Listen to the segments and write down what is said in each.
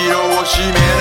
後ろを締める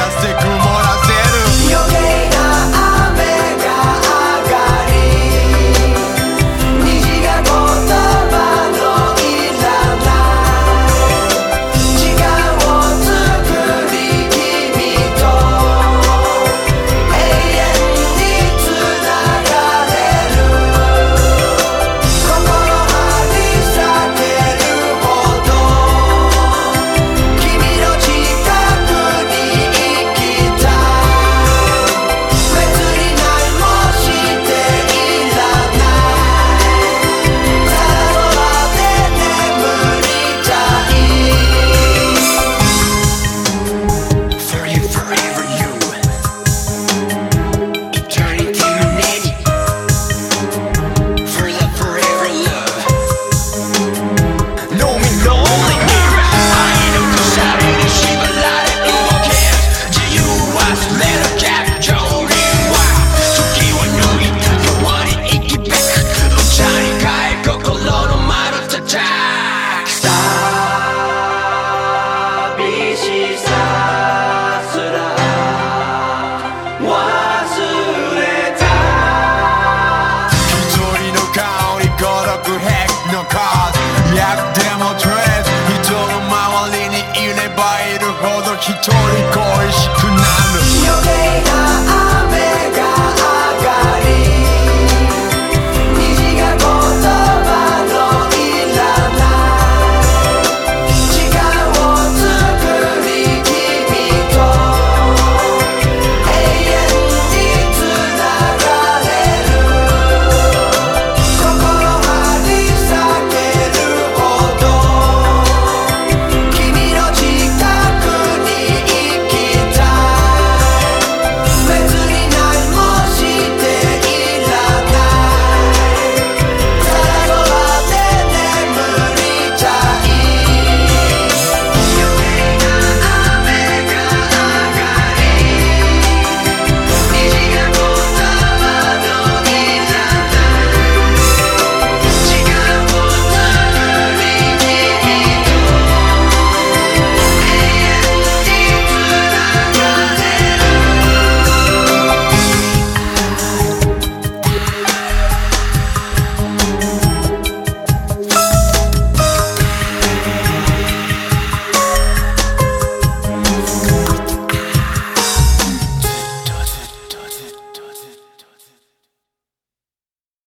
ばいるほど一人恋しくなる。